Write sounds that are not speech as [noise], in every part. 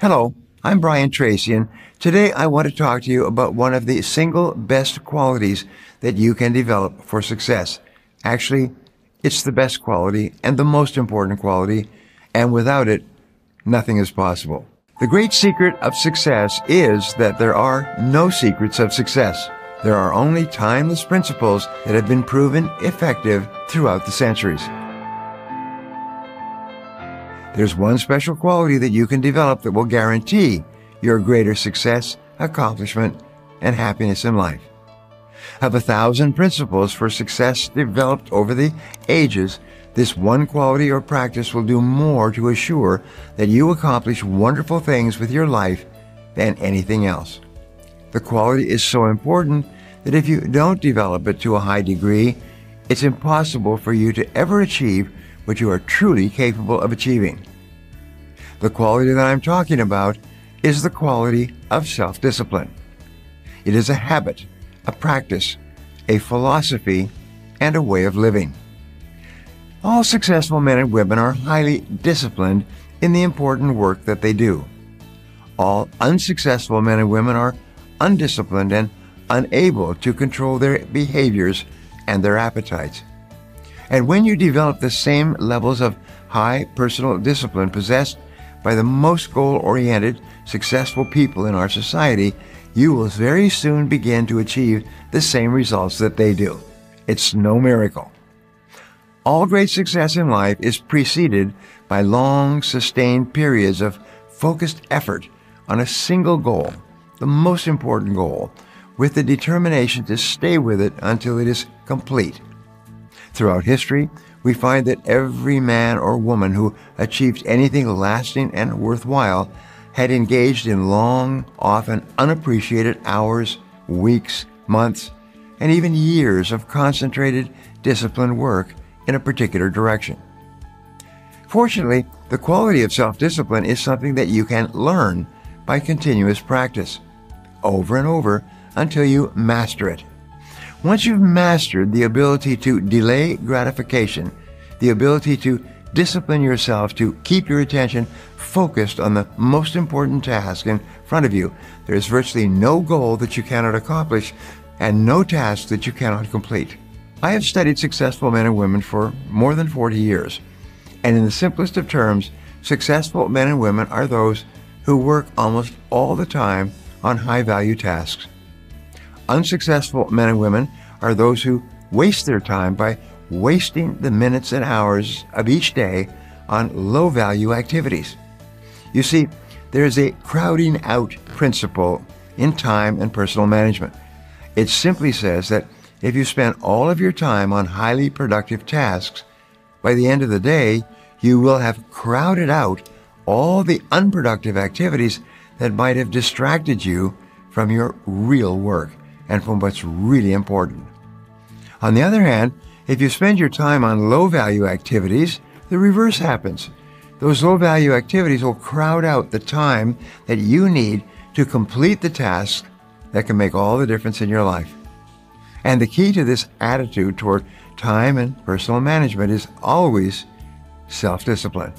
Hello, I'm Brian Tracy, and today I want to talk to you about one of the single best qualities that you can develop for success. Actually, it's the best quality and the most important quality, and without it, nothing is possible. The great secret of success is that there are no secrets of success. There are only timeless principles that have been proven effective throughout the centuries. There's one special quality that you can develop that will guarantee your greater success, accomplishment, and happiness in life. Of a thousand principles for success developed over the ages, this one quality or practice will do more to assure that you accomplish wonderful things with your life than anything else. The quality is so important that if you don't develop it to a high degree, it's impossible for you to ever achieve what you are truly capable of achieving. The quality that I'm talking about is the quality of self discipline. It is a habit, a practice, a philosophy, and a way of living. All successful men and women are highly disciplined in the important work that they do. All unsuccessful men and women are undisciplined and unable to control their behaviors and their appetites. And when you develop the same levels of high personal discipline possessed by the most goal oriented, successful people in our society, you will very soon begin to achieve the same results that they do. It's no miracle. All great success in life is preceded by long, sustained periods of focused effort on a single goal, the most important goal, with the determination to stay with it until it is complete. Throughout history, we find that every man or woman who achieved anything lasting and worthwhile had engaged in long, often unappreciated hours, weeks, months, and even years of concentrated, disciplined work in a particular direction. Fortunately, the quality of self discipline is something that you can learn by continuous practice, over and over until you master it. Once you've mastered the ability to delay gratification, the ability to discipline yourself to keep your attention focused on the most important task in front of you, there is virtually no goal that you cannot accomplish and no task that you cannot complete. I have studied successful men and women for more than 40 years, and in the simplest of terms, successful men and women are those who work almost all the time on high value tasks. Unsuccessful men and women are those who waste their time by wasting the minutes and hours of each day on low value activities. You see, there is a crowding out principle in time and personal management. It simply says that if you spend all of your time on highly productive tasks, by the end of the day, you will have crowded out all the unproductive activities that might have distracted you from your real work and from what's really important. On the other hand, if you spend your time on low value activities, the reverse happens. Those low value activities will crowd out the time that you need to complete the tasks that can make all the difference in your life. And the key to this attitude toward time and personal management is always self discipline.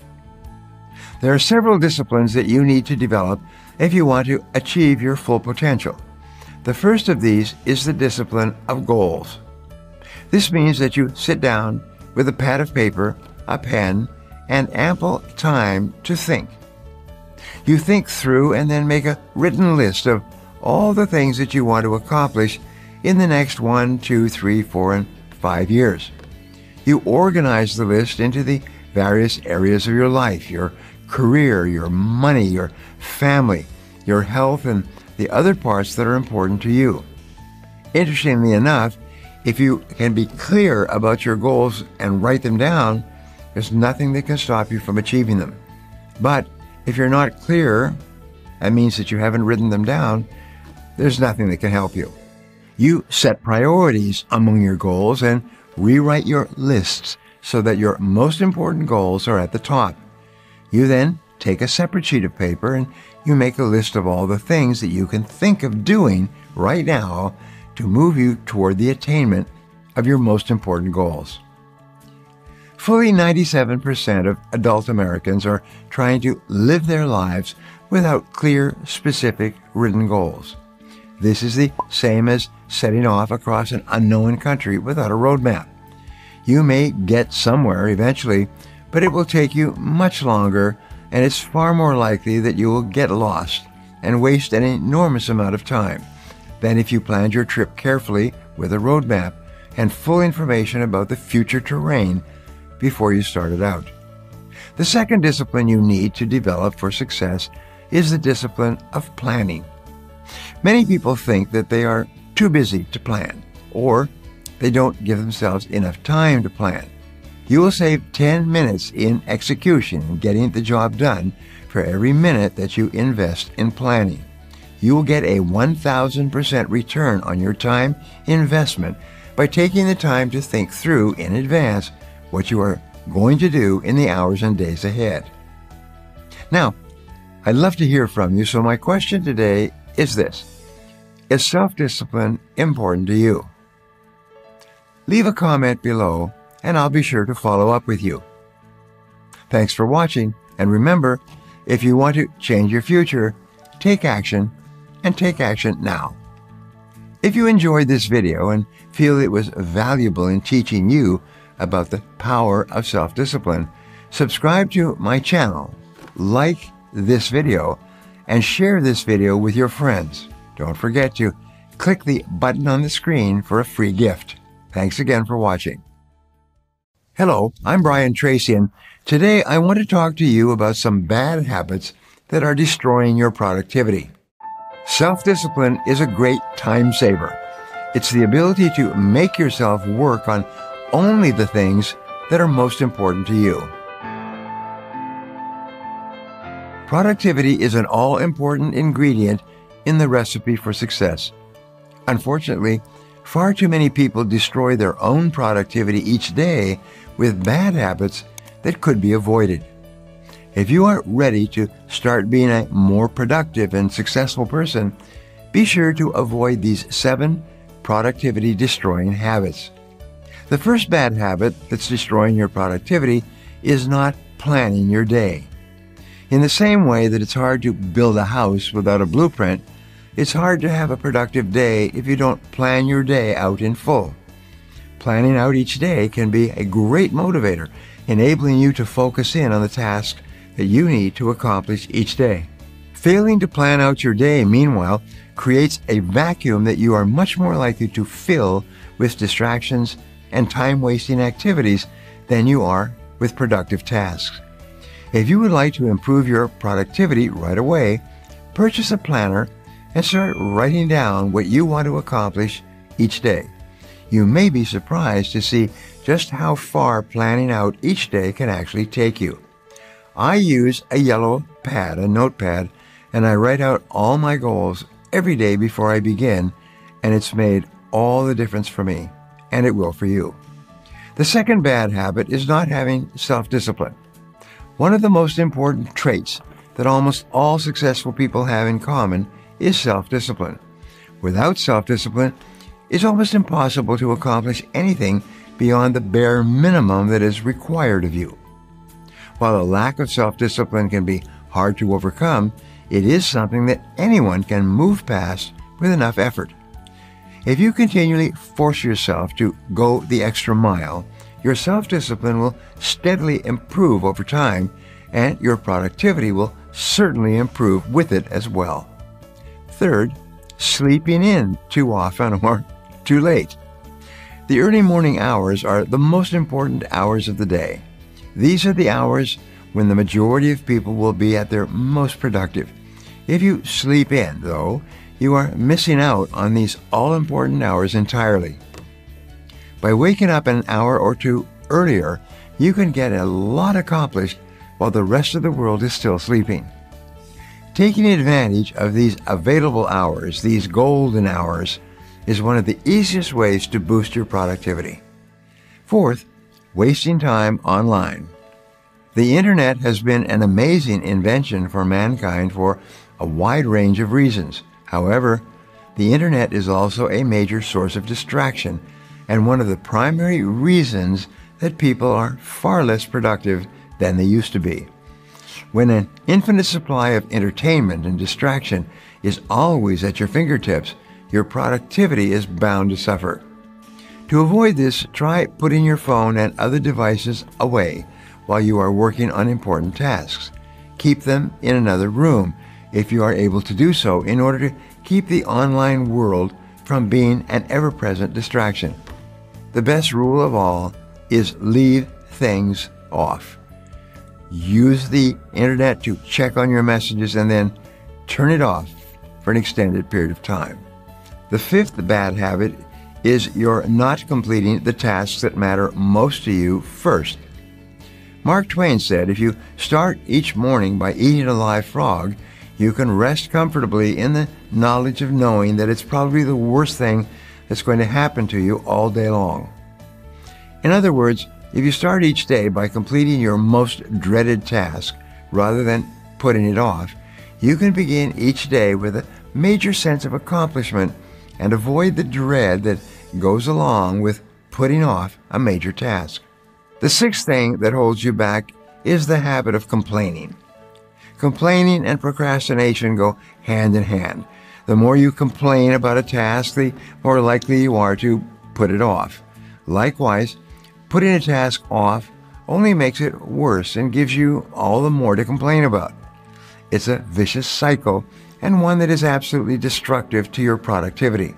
There are several disciplines that you need to develop if you want to achieve your full potential. The first of these is the discipline of goals. This means that you sit down with a pad of paper, a pen, and ample time to think. You think through and then make a written list of all the things that you want to accomplish in the next one, two, three, four, and five years. You organize the list into the various areas of your life your career, your money, your family, your health, and the other parts that are important to you. Interestingly enough, if you can be clear about your goals and write them down, there's nothing that can stop you from achieving them. But if you're not clear, that means that you haven't written them down, there's nothing that can help you. You set priorities among your goals and rewrite your lists so that your most important goals are at the top. You then take a separate sheet of paper and you make a list of all the things that you can think of doing right now to move you toward the attainment of your most important goals. Fully 97% of adult Americans are trying to live their lives without clear, specific, written goals. This is the same as setting off across an unknown country without a roadmap. You may get somewhere eventually, but it will take you much longer, and it's far more likely that you will get lost and waste an enormous amount of time than if you planned your trip carefully with a roadmap and full information about the future terrain before you started out. The second discipline you need to develop for success is the discipline of planning. Many people think that they are too busy to plan, or they don't give themselves enough time to plan. You will save 10 minutes in execution and getting the job done for every minute that you invest in planning. You will get a 1000% return on your time investment by taking the time to think through in advance what you are going to do in the hours and days ahead. Now, I'd love to hear from you, so my question today is this Is self discipline important to you? Leave a comment below, and I'll be sure to follow up with you. Thanks for watching, and remember if you want to change your future, take action, and take action now. If you enjoyed this video and feel it was valuable in teaching you about the power of self discipline, subscribe to my channel, like this video, and share this video with your friends. Don't forget to click the button on the screen for a free gift. Thanks again for watching. Hello, I'm Brian Tracy, and today I want to talk to you about some bad habits that are destroying your productivity. Self discipline is a great time saver. It's the ability to make yourself work on only the things that are most important to you. Productivity is an all important ingredient in the recipe for success. Unfortunately, far too many people destroy their own productivity each day with bad habits that could be avoided. If you are ready to start being a more productive and successful person, be sure to avoid these seven productivity destroying habits. The first bad habit that's destroying your productivity is not planning your day. In the same way that it's hard to build a house without a blueprint, it's hard to have a productive day if you don't plan your day out in full. Planning out each day can be a great motivator, enabling you to focus in on the tasks that you need to accomplish each day. Failing to plan out your day, meanwhile, creates a vacuum that you are much more likely to fill with distractions and time wasting activities than you are with productive tasks. If you would like to improve your productivity right away, purchase a planner and start writing down what you want to accomplish each day. You may be surprised to see just how far planning out each day can actually take you. I use a yellow pad, a notepad, and I write out all my goals every day before I begin, and it's made all the difference for me and it will for you. The second bad habit is not having self discipline. One of the most important traits that almost all successful people have in common is self discipline. Without self discipline, it's almost impossible to accomplish anything beyond the bare minimum that is required of you. While a lack of self discipline can be hard to overcome, it is something that anyone can move past with enough effort. If you continually force yourself to go the extra mile, your self discipline will steadily improve over time, and your productivity will certainly improve with it as well. Third, sleeping in too often or too late. The early morning hours are the most important hours of the day. These are the hours when the majority of people will be at their most productive. If you sleep in, though, you are missing out on these all important hours entirely. By waking up an hour or two earlier, you can get a lot accomplished while the rest of the world is still sleeping. Taking advantage of these available hours, these golden hours, is one of the easiest ways to boost your productivity. Fourth, wasting time online. The internet has been an amazing invention for mankind for a wide range of reasons. However, the internet is also a major source of distraction and one of the primary reasons that people are far less productive than they used to be. When an infinite supply of entertainment and distraction is always at your fingertips, your productivity is bound to suffer. To avoid this, try putting your phone and other devices away while you are working on important tasks. Keep them in another room if you are able to do so in order to keep the online world from being an ever present distraction. The best rule of all is leave things off. Use the internet to check on your messages and then turn it off for an extended period of time. The fifth bad habit is you're not completing the tasks that matter most to you first. Mark Twain said, if you start each morning by eating a live frog, you can rest comfortably in the knowledge of knowing that it's probably the worst thing that's going to happen to you all day long. In other words, if you start each day by completing your most dreaded task rather than putting it off, you can begin each day with a major sense of accomplishment and avoid the dread that goes along with putting off a major task. The sixth thing that holds you back is the habit of complaining. Complaining and procrastination go hand in hand. The more you complain about a task, the more likely you are to put it off. Likewise, putting a task off only makes it worse and gives you all the more to complain about. It's a vicious cycle and one that is absolutely destructive to your productivity.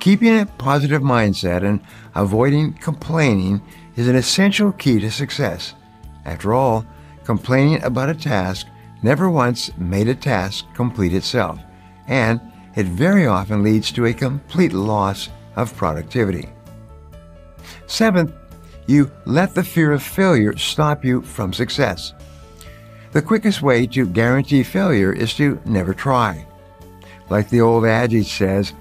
Keeping a positive mindset and avoiding complaining is an essential key to success. After all, complaining about a task never once made a task complete itself, and it very often leads to a complete loss of productivity. Seventh, you let the fear of failure stop you from success. The quickest way to guarantee failure is to never try. Like the old adage says,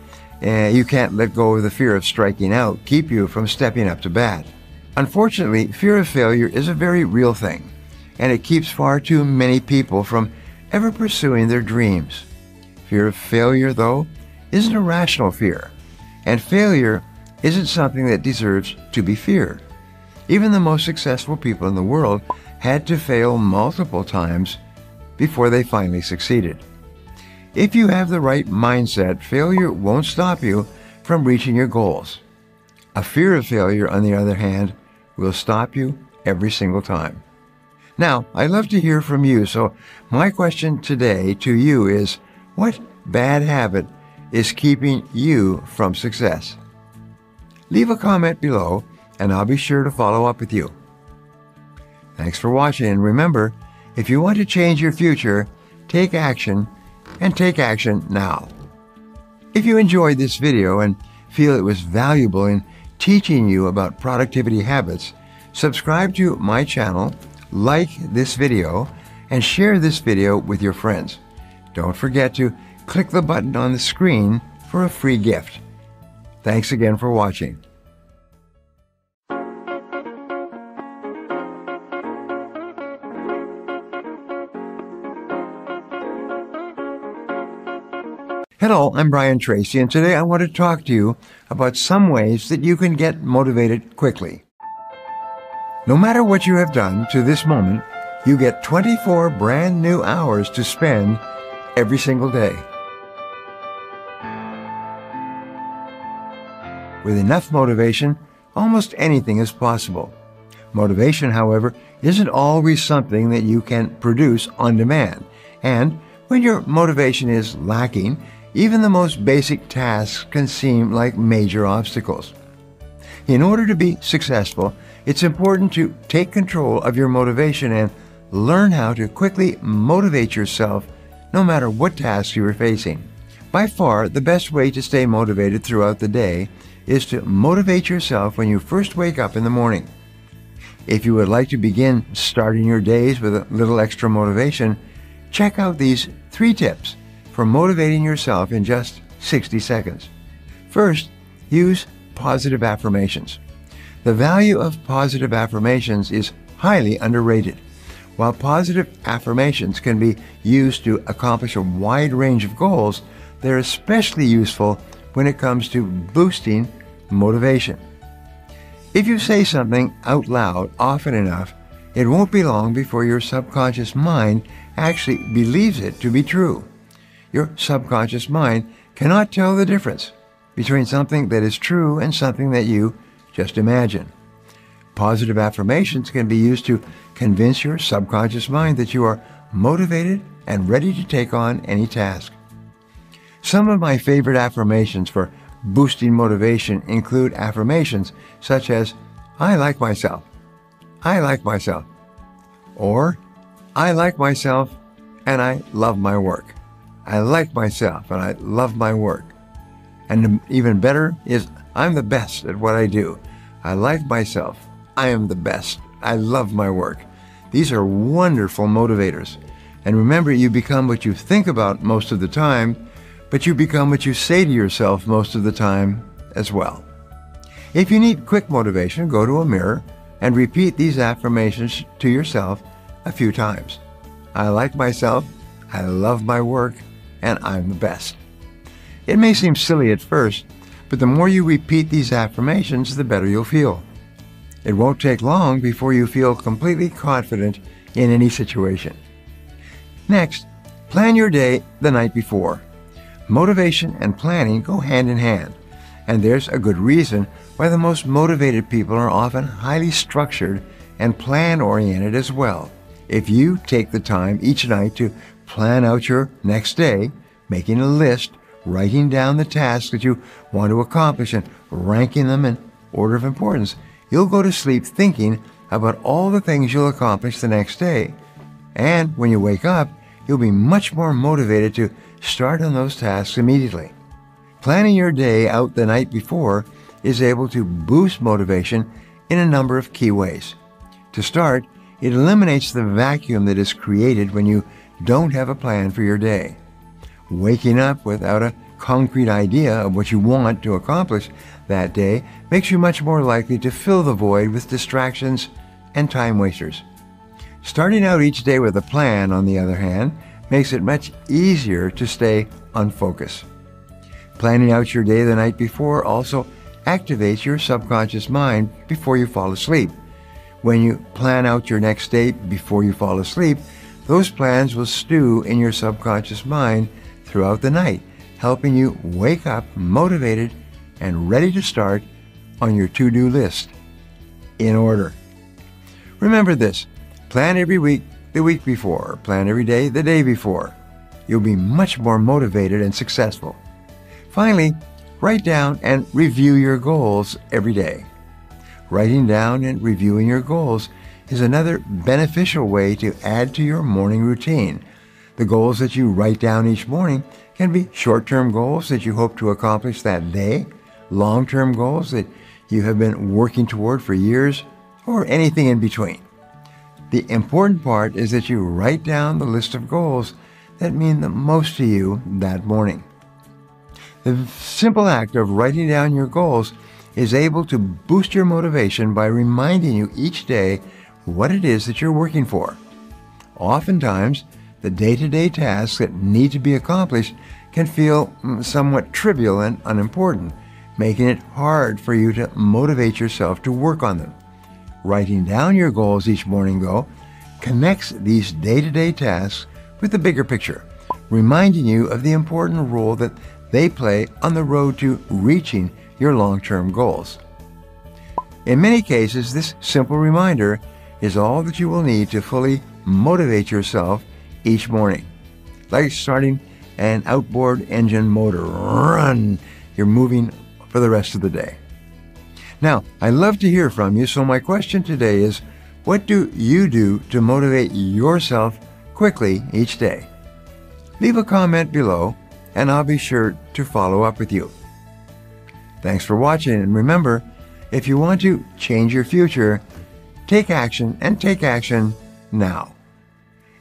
eh, you can't let go of the fear of striking out keep you from stepping up to bat. Unfortunately, fear of failure is a very real thing, and it keeps far too many people from ever pursuing their dreams. Fear of failure, though, isn't a rational fear, and failure isn't something that deserves to be feared. Even the most successful people in the world had to fail multiple times before they finally succeeded. If you have the right mindset, failure won't stop you from reaching your goals. A fear of failure, on the other hand, will stop you every single time. Now, I'd love to hear from you, so my question today to you is what bad habit is keeping you from success? Leave a comment below, and I'll be sure to follow up with you. Thanks for watching, and remember, if you want to change your future, take action, and take action now. If you enjoyed this video and feel it was valuable in teaching you about productivity habits, subscribe to my channel, like this video, and share this video with your friends. Don't forget to click the button on the screen for a free gift. Thanks again for watching. Hello, I'm Brian Tracy, and today I want to talk to you about some ways that you can get motivated quickly. No matter what you have done to this moment, you get 24 brand new hours to spend every single day. With enough motivation, almost anything is possible. Motivation, however, isn't always something that you can produce on demand. And when your motivation is lacking, even the most basic tasks can seem like major obstacles. In order to be successful, it's important to take control of your motivation and learn how to quickly motivate yourself no matter what tasks you are facing. By far, the best way to stay motivated throughout the day is to motivate yourself when you first wake up in the morning. If you would like to begin starting your days with a little extra motivation, check out these three tips for motivating yourself in just 60 seconds. First, use positive affirmations. The value of positive affirmations is highly underrated. While positive affirmations can be used to accomplish a wide range of goals, they're especially useful when it comes to boosting motivation. If you say something out loud often enough, it won't be long before your subconscious mind actually believes it to be true. Your subconscious mind cannot tell the difference between something that is true and something that you just imagine. Positive affirmations can be used to convince your subconscious mind that you are motivated and ready to take on any task. Some of my favorite affirmations for boosting motivation include affirmations such as, I like myself, I like myself, or I like myself and I love my work. I like myself and I love my work. And even better is I'm the best at what I do. I like myself. I am the best. I love my work. These are wonderful motivators. And remember, you become what you think about most of the time, but you become what you say to yourself most of the time as well. If you need quick motivation, go to a mirror and repeat these affirmations to yourself a few times. I like myself, I love my work, and I'm the best. It may seem silly at first, but the more you repeat these affirmations, the better you'll feel. It won't take long before you feel completely confident in any situation. Next, plan your day the night before. Motivation and planning go hand in hand, and there's a good reason why the most motivated people are often highly structured and plan oriented as well. If you take the time each night to plan out your next day, making a list, writing down the tasks that you want to accomplish, and ranking them in order of importance, you'll go to sleep thinking about all the things you'll accomplish the next day. And when you wake up, you'll be much more motivated to start on those tasks immediately. Planning your day out the night before is able to boost motivation in a number of key ways. To start, it eliminates the vacuum that is created when you don't have a plan for your day. Waking up without a concrete idea of what you want to accomplish that day makes you much more likely to fill the void with distractions and time wasters. Starting out each day with a plan, on the other hand, makes it much easier to stay on focus. Planning out your day the night before also activates your subconscious mind before you fall asleep. When you plan out your next day before you fall asleep, those plans will stew in your subconscious mind throughout the night, helping you wake up motivated and ready to start on your to do list in order. Remember this plan every week the week before, plan every day the day before. You'll be much more motivated and successful. Finally, write down and review your goals every day. Writing down and reviewing your goals is another beneficial way to add to your morning routine. The goals that you write down each morning can be short term goals that you hope to accomplish that day, long term goals that you have been working toward for years, or anything in between. The important part is that you write down the list of goals that mean the most to you that morning. The simple act of writing down your goals is able to boost your motivation by reminding you each day what it is that you're working for. Oftentimes, the day to day tasks that need to be accomplished can feel mm, somewhat trivial and unimportant, making it hard for you to motivate yourself to work on them. Writing down your goals each morning, though, connects these day to day tasks with the bigger picture, reminding you of the important role that they play on the road to reaching your long term goals. In many cases, this simple reminder is all that you will need to fully motivate yourself each morning. Like starting an outboard engine motor, run, you're moving for the rest of the day. Now, I love to hear from you, so my question today is what do you do to motivate yourself quickly each day? Leave a comment below, and I'll be sure to follow up with you. Thanks for watching, and remember, if you want to change your future, take action and take action now.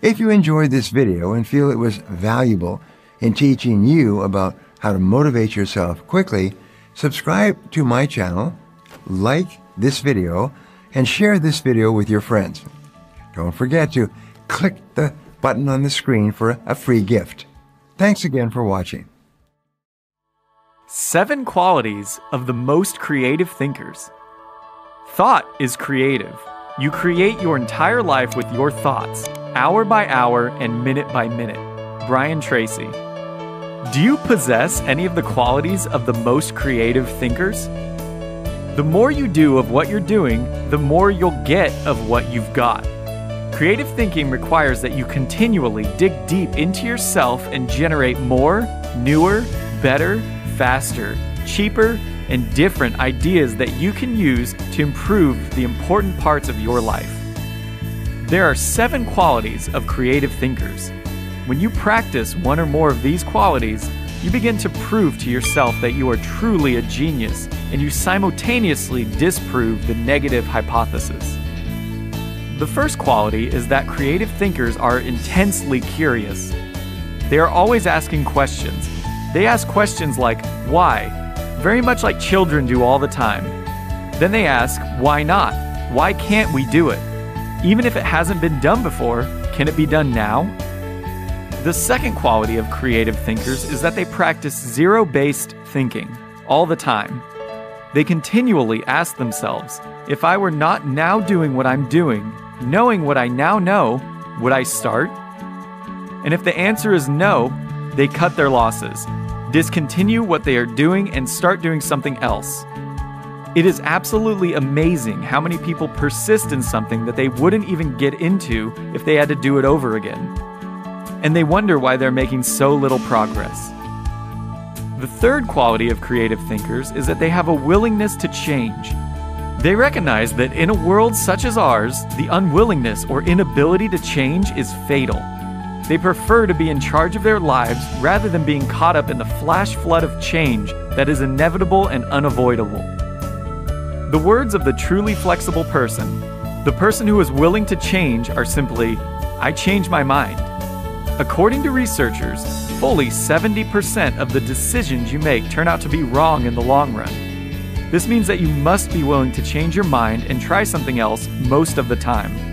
If you enjoyed this video and feel it was valuable in teaching you about how to motivate yourself quickly, subscribe to my channel, like this video, and share this video with your friends. Don't forget to click the button on the screen for a free gift. Thanks again for watching. Seven qualities of the most creative thinkers. Thought is creative. You create your entire life with your thoughts, hour by hour and minute by minute. Brian Tracy. Do you possess any of the qualities of the most creative thinkers? The more you do of what you're doing, the more you'll get of what you've got. Creative thinking requires that you continually dig deep into yourself and generate more, newer, better, faster, cheaper, and different ideas that you can use to improve the important parts of your life. There are seven qualities of creative thinkers. When you practice one or more of these qualities, you begin to prove to yourself that you are truly a genius and you simultaneously disprove the negative hypothesis. The first quality is that creative thinkers are intensely curious. They are always asking questions. They ask questions like, why? Very much like children do all the time. Then they ask, why not? Why can't we do it? Even if it hasn't been done before, can it be done now? The second quality of creative thinkers is that they practice zero based thinking all the time. They continually ask themselves if I were not now doing what I'm doing, knowing what I now know, would I start? And if the answer is no, they cut their losses, discontinue what they are doing, and start doing something else. It is absolutely amazing how many people persist in something that they wouldn't even get into if they had to do it over again and they wonder why they're making so little progress. The third quality of creative thinkers is that they have a willingness to change. They recognize that in a world such as ours, the unwillingness or inability to change is fatal. They prefer to be in charge of their lives rather than being caught up in the flash flood of change that is inevitable and unavoidable. The words of the truly flexible person, the person who is willing to change, are simply, I change my mind. According to researchers, fully 70% of the decisions you make turn out to be wrong in the long run. This means that you must be willing to change your mind and try something else most of the time.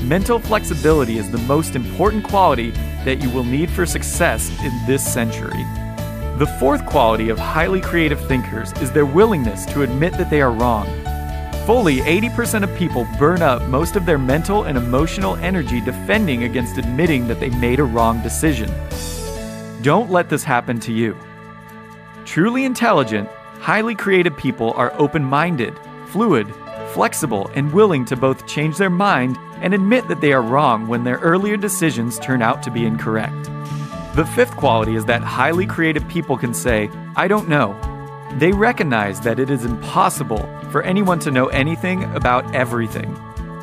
Mental flexibility is the most important quality that you will need for success in this century. The fourth quality of highly creative thinkers is their willingness to admit that they are wrong Fully 80% of people burn up most of their mental and emotional energy defending against admitting that they made a wrong decision. Don't let this happen to you. Truly intelligent, highly creative people are open minded, fluid, flexible, and willing to both change their mind and admit that they are wrong when their earlier decisions turn out to be incorrect. The fifth quality is that highly creative people can say, I don't know, they recognize that it is impossible for anyone to know anything about everything,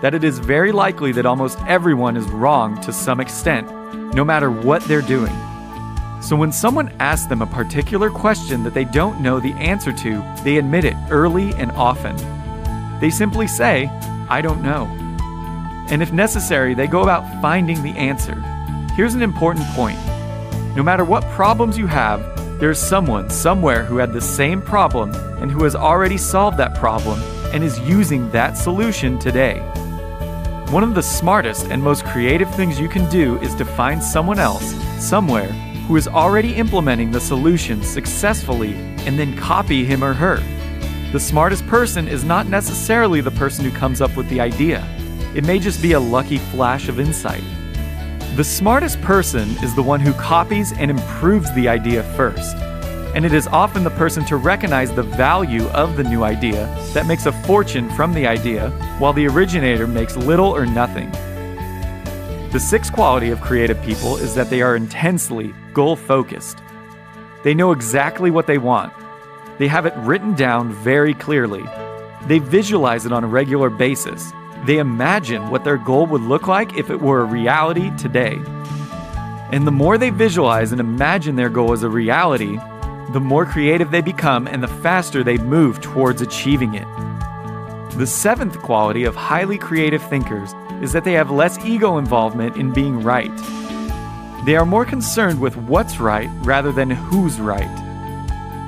that it is very likely that almost everyone is wrong to some extent, no matter what they're doing. So when someone asks them a particular question that they don't know the answer to, they admit it early and often. They simply say, I don't know. And if necessary, they go about finding the answer. Here's an important point no matter what problems you have, there's someone somewhere who had the same problem and who has already solved that problem and is using that solution today. One of the smartest and most creative things you can do is to find someone else, somewhere, who is already implementing the solution successfully and then copy him or her. The smartest person is not necessarily the person who comes up with the idea, it may just be a lucky flash of insight. The smartest person is the one who copies and improves the idea first. And it is often the person to recognize the value of the new idea that makes a fortune from the idea, while the originator makes little or nothing. The sixth quality of creative people is that they are intensely goal focused. They know exactly what they want. They have it written down very clearly. They visualize it on a regular basis they imagine what their goal would look like if it were a reality today. And the more they visualize and imagine their goal as a reality, the more creative they become and the faster they move towards achieving it. The seventh quality of highly creative thinkers is that they have less ego involvement in being right. They are more concerned with what's right rather than who's right.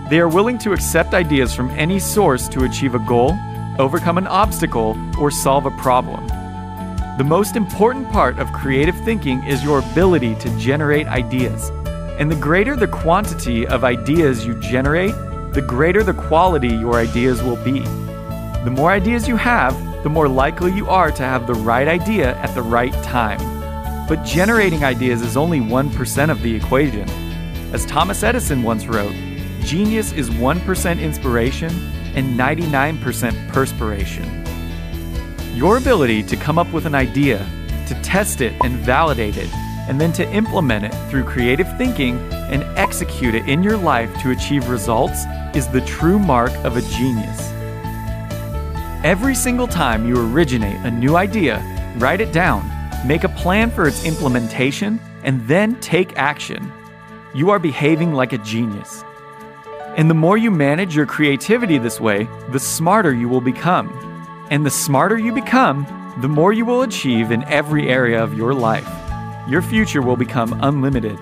They are willing to accept ideas from any source to achieve a goal overcome an obstacle, or solve a problem. The most important part of creative thinking is your ability to generate ideas. And the greater the quantity of ideas you generate, the greater the quality your ideas will be. The more ideas you have, the more likely you are to have the right idea at the right time. But generating ideas is only 1% of the equation. As Thomas Edison once wrote, genius is 1% inspiration and 99% perspiration. Your ability to come up with an idea, to test it and validate it, and then to implement it through creative thinking and execute it in your life to achieve results is the true mark of a genius. Every single time you originate a new idea, write it down, make a plan for its implementation, and then take action. You are behaving like a genius. And the more you manage your creativity this way, the smarter you will become. And the smarter you become, the more you will achieve in every area of your life. Your future will become unlimited.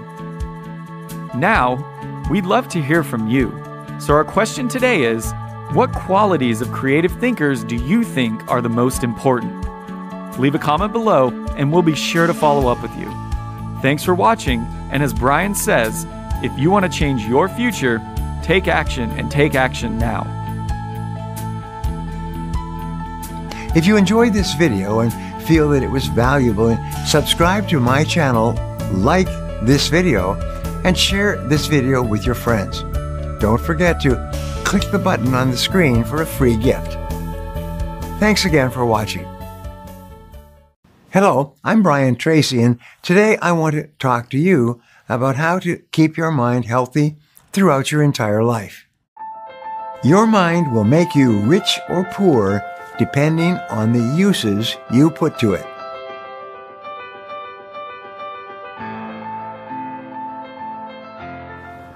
Now, we'd love to hear from you. So, our question today is What qualities of creative thinkers do you think are the most important? Leave a comment below, and we'll be sure to follow up with you. Thanks for watching, and as Brian says, if you want to change your future, take action and take action now. If you enjoyed this video and feel that it was valuable, subscribe to my channel, like this video, and share this video with your friends. Don't forget to click the button on the screen for a free gift. Thanks again for watching. Hello, I'm Brian Tracy, and today I want to talk to you about how to keep your mind healthy throughout your entire life. Your mind will make you rich or poor depending on the uses you put to it.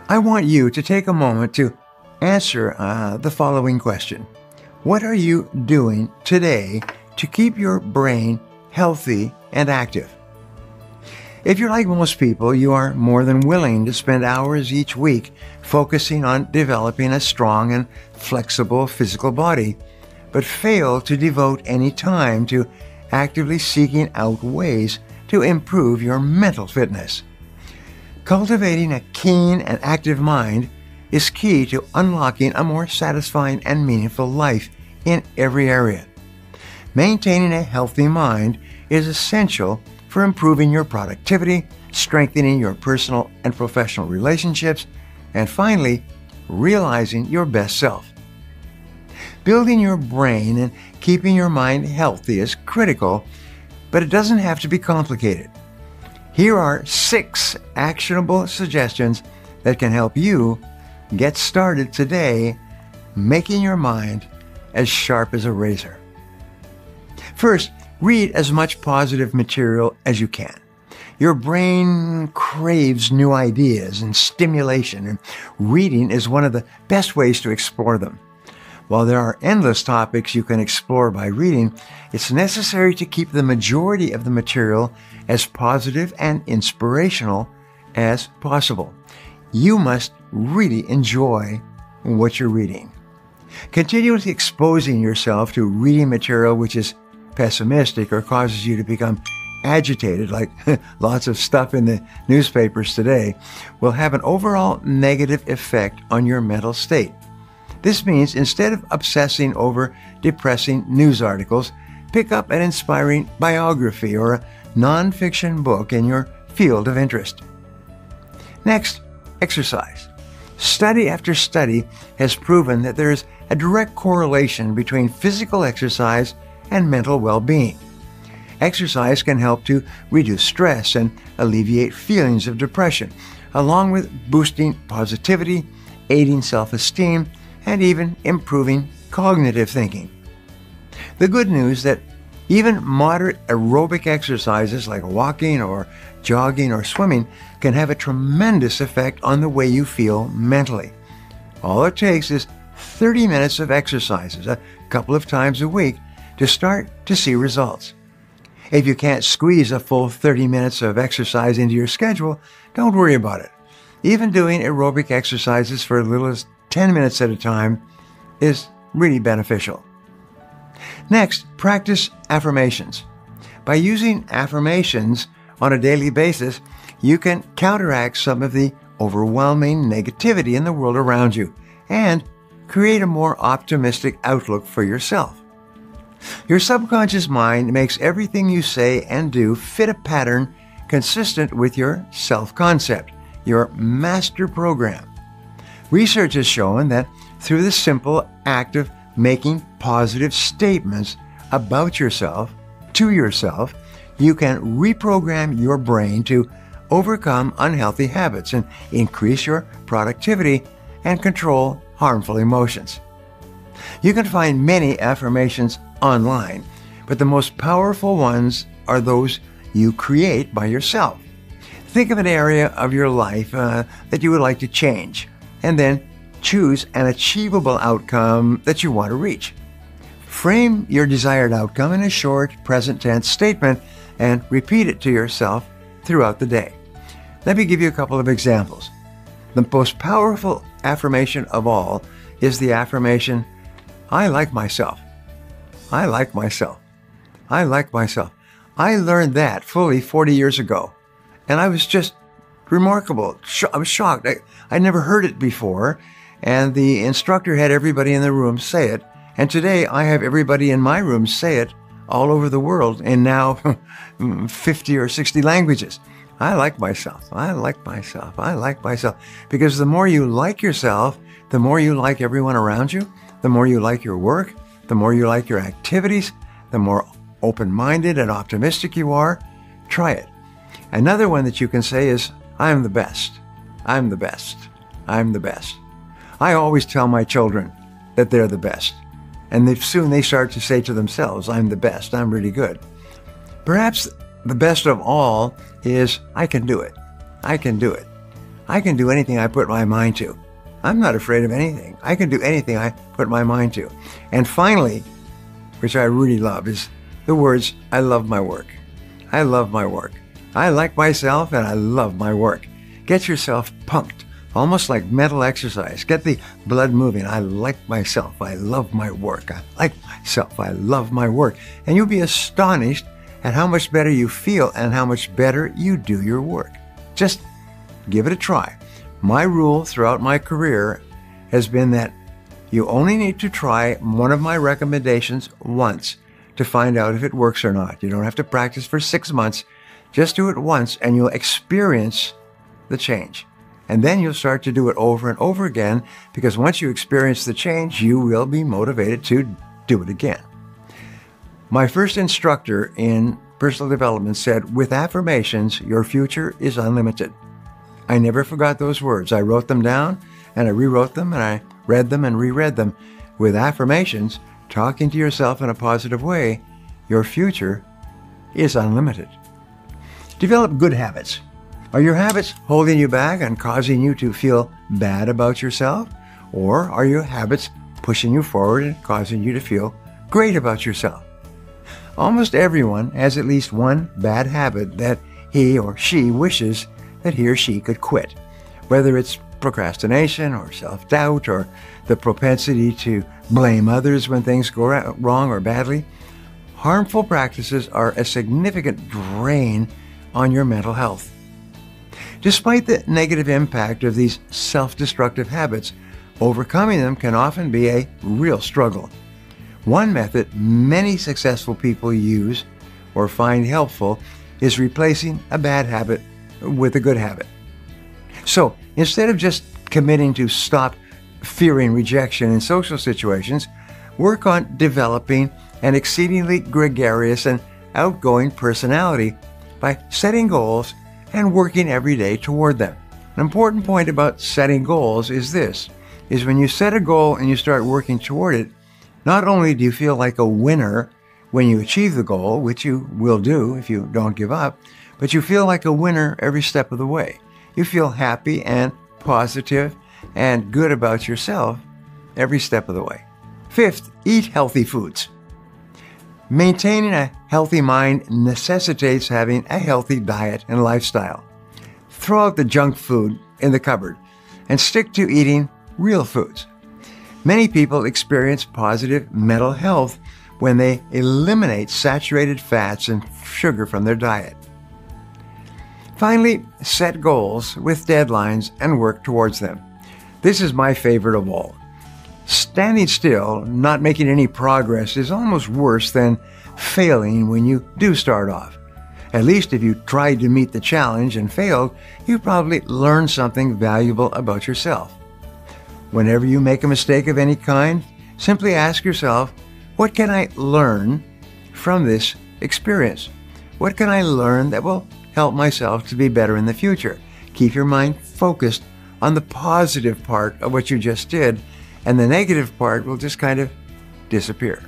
I want you to take a moment to answer uh, the following question What are you doing today to keep your brain healthy and active? If you're like most people, you are more than willing to spend hours each week focusing on developing a strong and flexible physical body, but fail to devote any time to actively seeking out ways to improve your mental fitness. Cultivating a keen and active mind is key to unlocking a more satisfying and meaningful life in every area. Maintaining a healthy mind is essential for improving your productivity, strengthening your personal and professional relationships, and finally, realizing your best self. Building your brain and keeping your mind healthy is critical, but it doesn't have to be complicated. Here are six actionable suggestions that can help you get started today making your mind as sharp as a razor. First, read as much positive material as you can. Your brain craves new ideas and stimulation, and reading is one of the best ways to explore them. While there are endless topics you can explore by reading, it's necessary to keep the majority of the material as positive and inspirational as possible. You must really enjoy what you're reading. Continuously exposing yourself to reading material which is pessimistic or causes you to become agitated, like [laughs] lots of stuff in the newspapers today, will have an overall negative effect on your mental state. This means instead of obsessing over depressing news articles, pick up an inspiring biography or a nonfiction book in your field of interest. Next, exercise. Study after study has proven that there is a direct correlation between physical exercise and mental well being. Exercise can help to reduce stress and alleviate feelings of depression, along with boosting positivity, aiding self esteem, and even improving cognitive thinking. The good news that even moderate aerobic exercises like walking or jogging or swimming can have a tremendous effect on the way you feel mentally. All it takes is 30 minutes of exercises a couple of times a week to start to see results. If you can't squeeze a full 30 minutes of exercise into your schedule, don't worry about it. Even doing aerobic exercises for as little as 10 minutes at a time is really beneficial. Next, practice affirmations. By using affirmations on a daily basis, you can counteract some of the overwhelming negativity in the world around you and create a more optimistic outlook for yourself. Your subconscious mind makes everything you say and do fit a pattern consistent with your self concept, your master program. Research has shown that through the simple act of making positive statements about yourself to yourself, you can reprogram your brain to overcome unhealthy habits and increase your productivity and control harmful emotions. You can find many affirmations online, but the most powerful ones are those you create by yourself. Think of an area of your life uh, that you would like to change, and then choose an achievable outcome that you want to reach. Frame your desired outcome in a short present tense statement and repeat it to yourself throughout the day. Let me give you a couple of examples. The most powerful affirmation of all is the affirmation, I like myself. I like myself. I like myself. I learned that fully 40 years ago. And I was just remarkable. I was shocked. I, I never heard it before. And the instructor had everybody in the room say it. And today I have everybody in my room say it all over the world in now [laughs] 50 or 60 languages. I like myself. I like myself. I like myself. Because the more you like yourself, the more you like everyone around you, the more you like your work, the more you like your activities, the more open minded and optimistic you are. Try it. Another one that you can say is, I'm the best. I'm the best. I'm the best. I always tell my children that they're the best. And they, soon they start to say to themselves, I'm the best. I'm really good. Perhaps the best of all is I can do it. I can do it. I can do anything I put my mind to. I'm not afraid of anything. I can do anything I put my mind to. And finally, which I really love, is the words, I love my work. I love my work. I like myself and I love my work. Get yourself pumped, almost like mental exercise. Get the blood moving. I like myself. I love my work. I like myself. I love my work. And you'll be astonished at how much better you feel and how much better you do your work. Just give it a try. My rule throughout my career has been that you only need to try one of my recommendations once to find out if it works or not. You don't have to practice for six months. Just do it once and you'll experience the change. And then you'll start to do it over and over again because once you experience the change, you will be motivated to do it again. My first instructor in personal development said, with affirmations, your future is unlimited. I never forgot those words. I wrote them down and I rewrote them and I read them and reread them. With affirmations, talking to yourself in a positive way, your future is unlimited. Develop good habits. Are your habits holding you back and causing you to feel bad about yourself? Or are your habits pushing you forward and causing you to feel great about yourself? Almost everyone has at least one bad habit that he or she wishes that he or she could quit, whether it's procrastination or self doubt or the propensity to blame others when things go wrong or badly. Harmful practices are a significant drain on your mental health. Despite the negative impact of these self destructive habits, overcoming them can often be a real struggle. One method many successful people use or find helpful is replacing a bad habit with a good habit. So instead of just committing to stop fearing rejection in social situations, work on developing an exceedingly gregarious and outgoing personality by setting goals and working every day toward them. An important point about setting goals is this is when you set a goal and you start working toward it, not only do you feel like a winner when you achieve the goal, which you will do if you don't give up, but you feel like a winner every step of the way. You feel happy and positive and good about yourself every step of the way. Fifth, eat healthy foods. Maintaining a healthy mind necessitates having a healthy diet and lifestyle. Throw out the junk food in the cupboard and stick to eating real foods. Many people experience positive mental health when they eliminate saturated fats and sugar from their diet. Finally, set goals with deadlines and work towards them. This is my favorite of all. Standing still, not making any progress, is almost worse than failing when you do start off. At least if you tried to meet the challenge and failed, you probably learned something valuable about yourself. Whenever you make a mistake of any kind, simply ask yourself, what can I learn from this experience? What can I learn that will help myself to be better in the future? Keep your mind focused on the positive part of what you just did, and the negative part will just kind of disappear.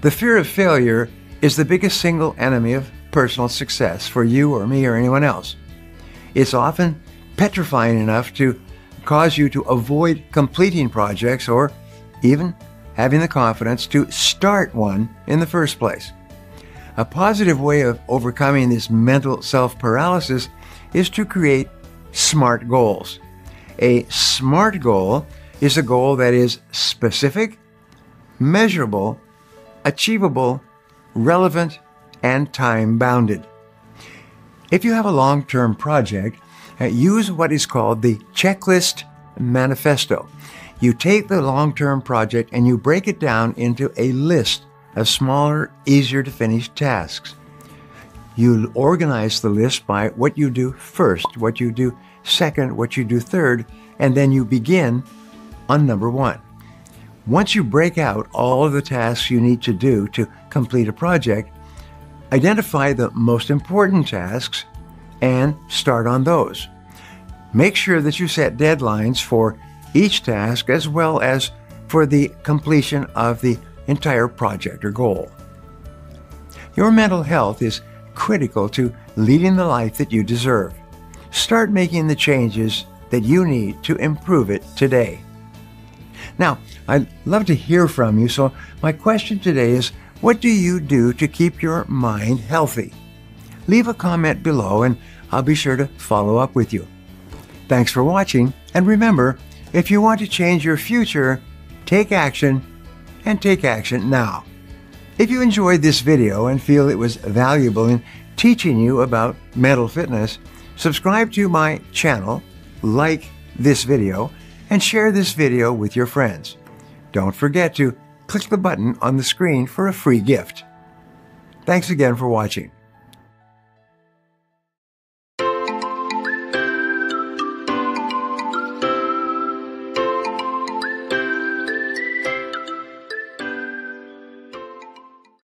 The fear of failure is the biggest single enemy of personal success for you or me or anyone else. It's often petrifying enough to cause you to avoid completing projects or even having the confidence to start one in the first place. A positive way of overcoming this mental self paralysis is to create SMART goals. A SMART goal is a goal that is specific, measurable, achievable, relevant, and time bounded. If you have a long term project, uh, use what is called the checklist manifesto. You take the long term project and you break it down into a list of smaller, easier to finish tasks. You organize the list by what you do first, what you do second, what you do third, and then you begin on number one. Once you break out all of the tasks you need to do to complete a project, identify the most important tasks and start on those. Make sure that you set deadlines for each task as well as for the completion of the entire project or goal. Your mental health is critical to leading the life that you deserve. Start making the changes that you need to improve it today. Now, I'd love to hear from you, so my question today is what do you do to keep your mind healthy? Leave a comment below and I'll be sure to follow up with you. Thanks for watching, and remember, if you want to change your future, take action and take action now. If you enjoyed this video and feel it was valuable in teaching you about mental fitness, subscribe to my channel, like this video, and share this video with your friends. Don't forget to click the button on the screen for a free gift. Thanks again for watching.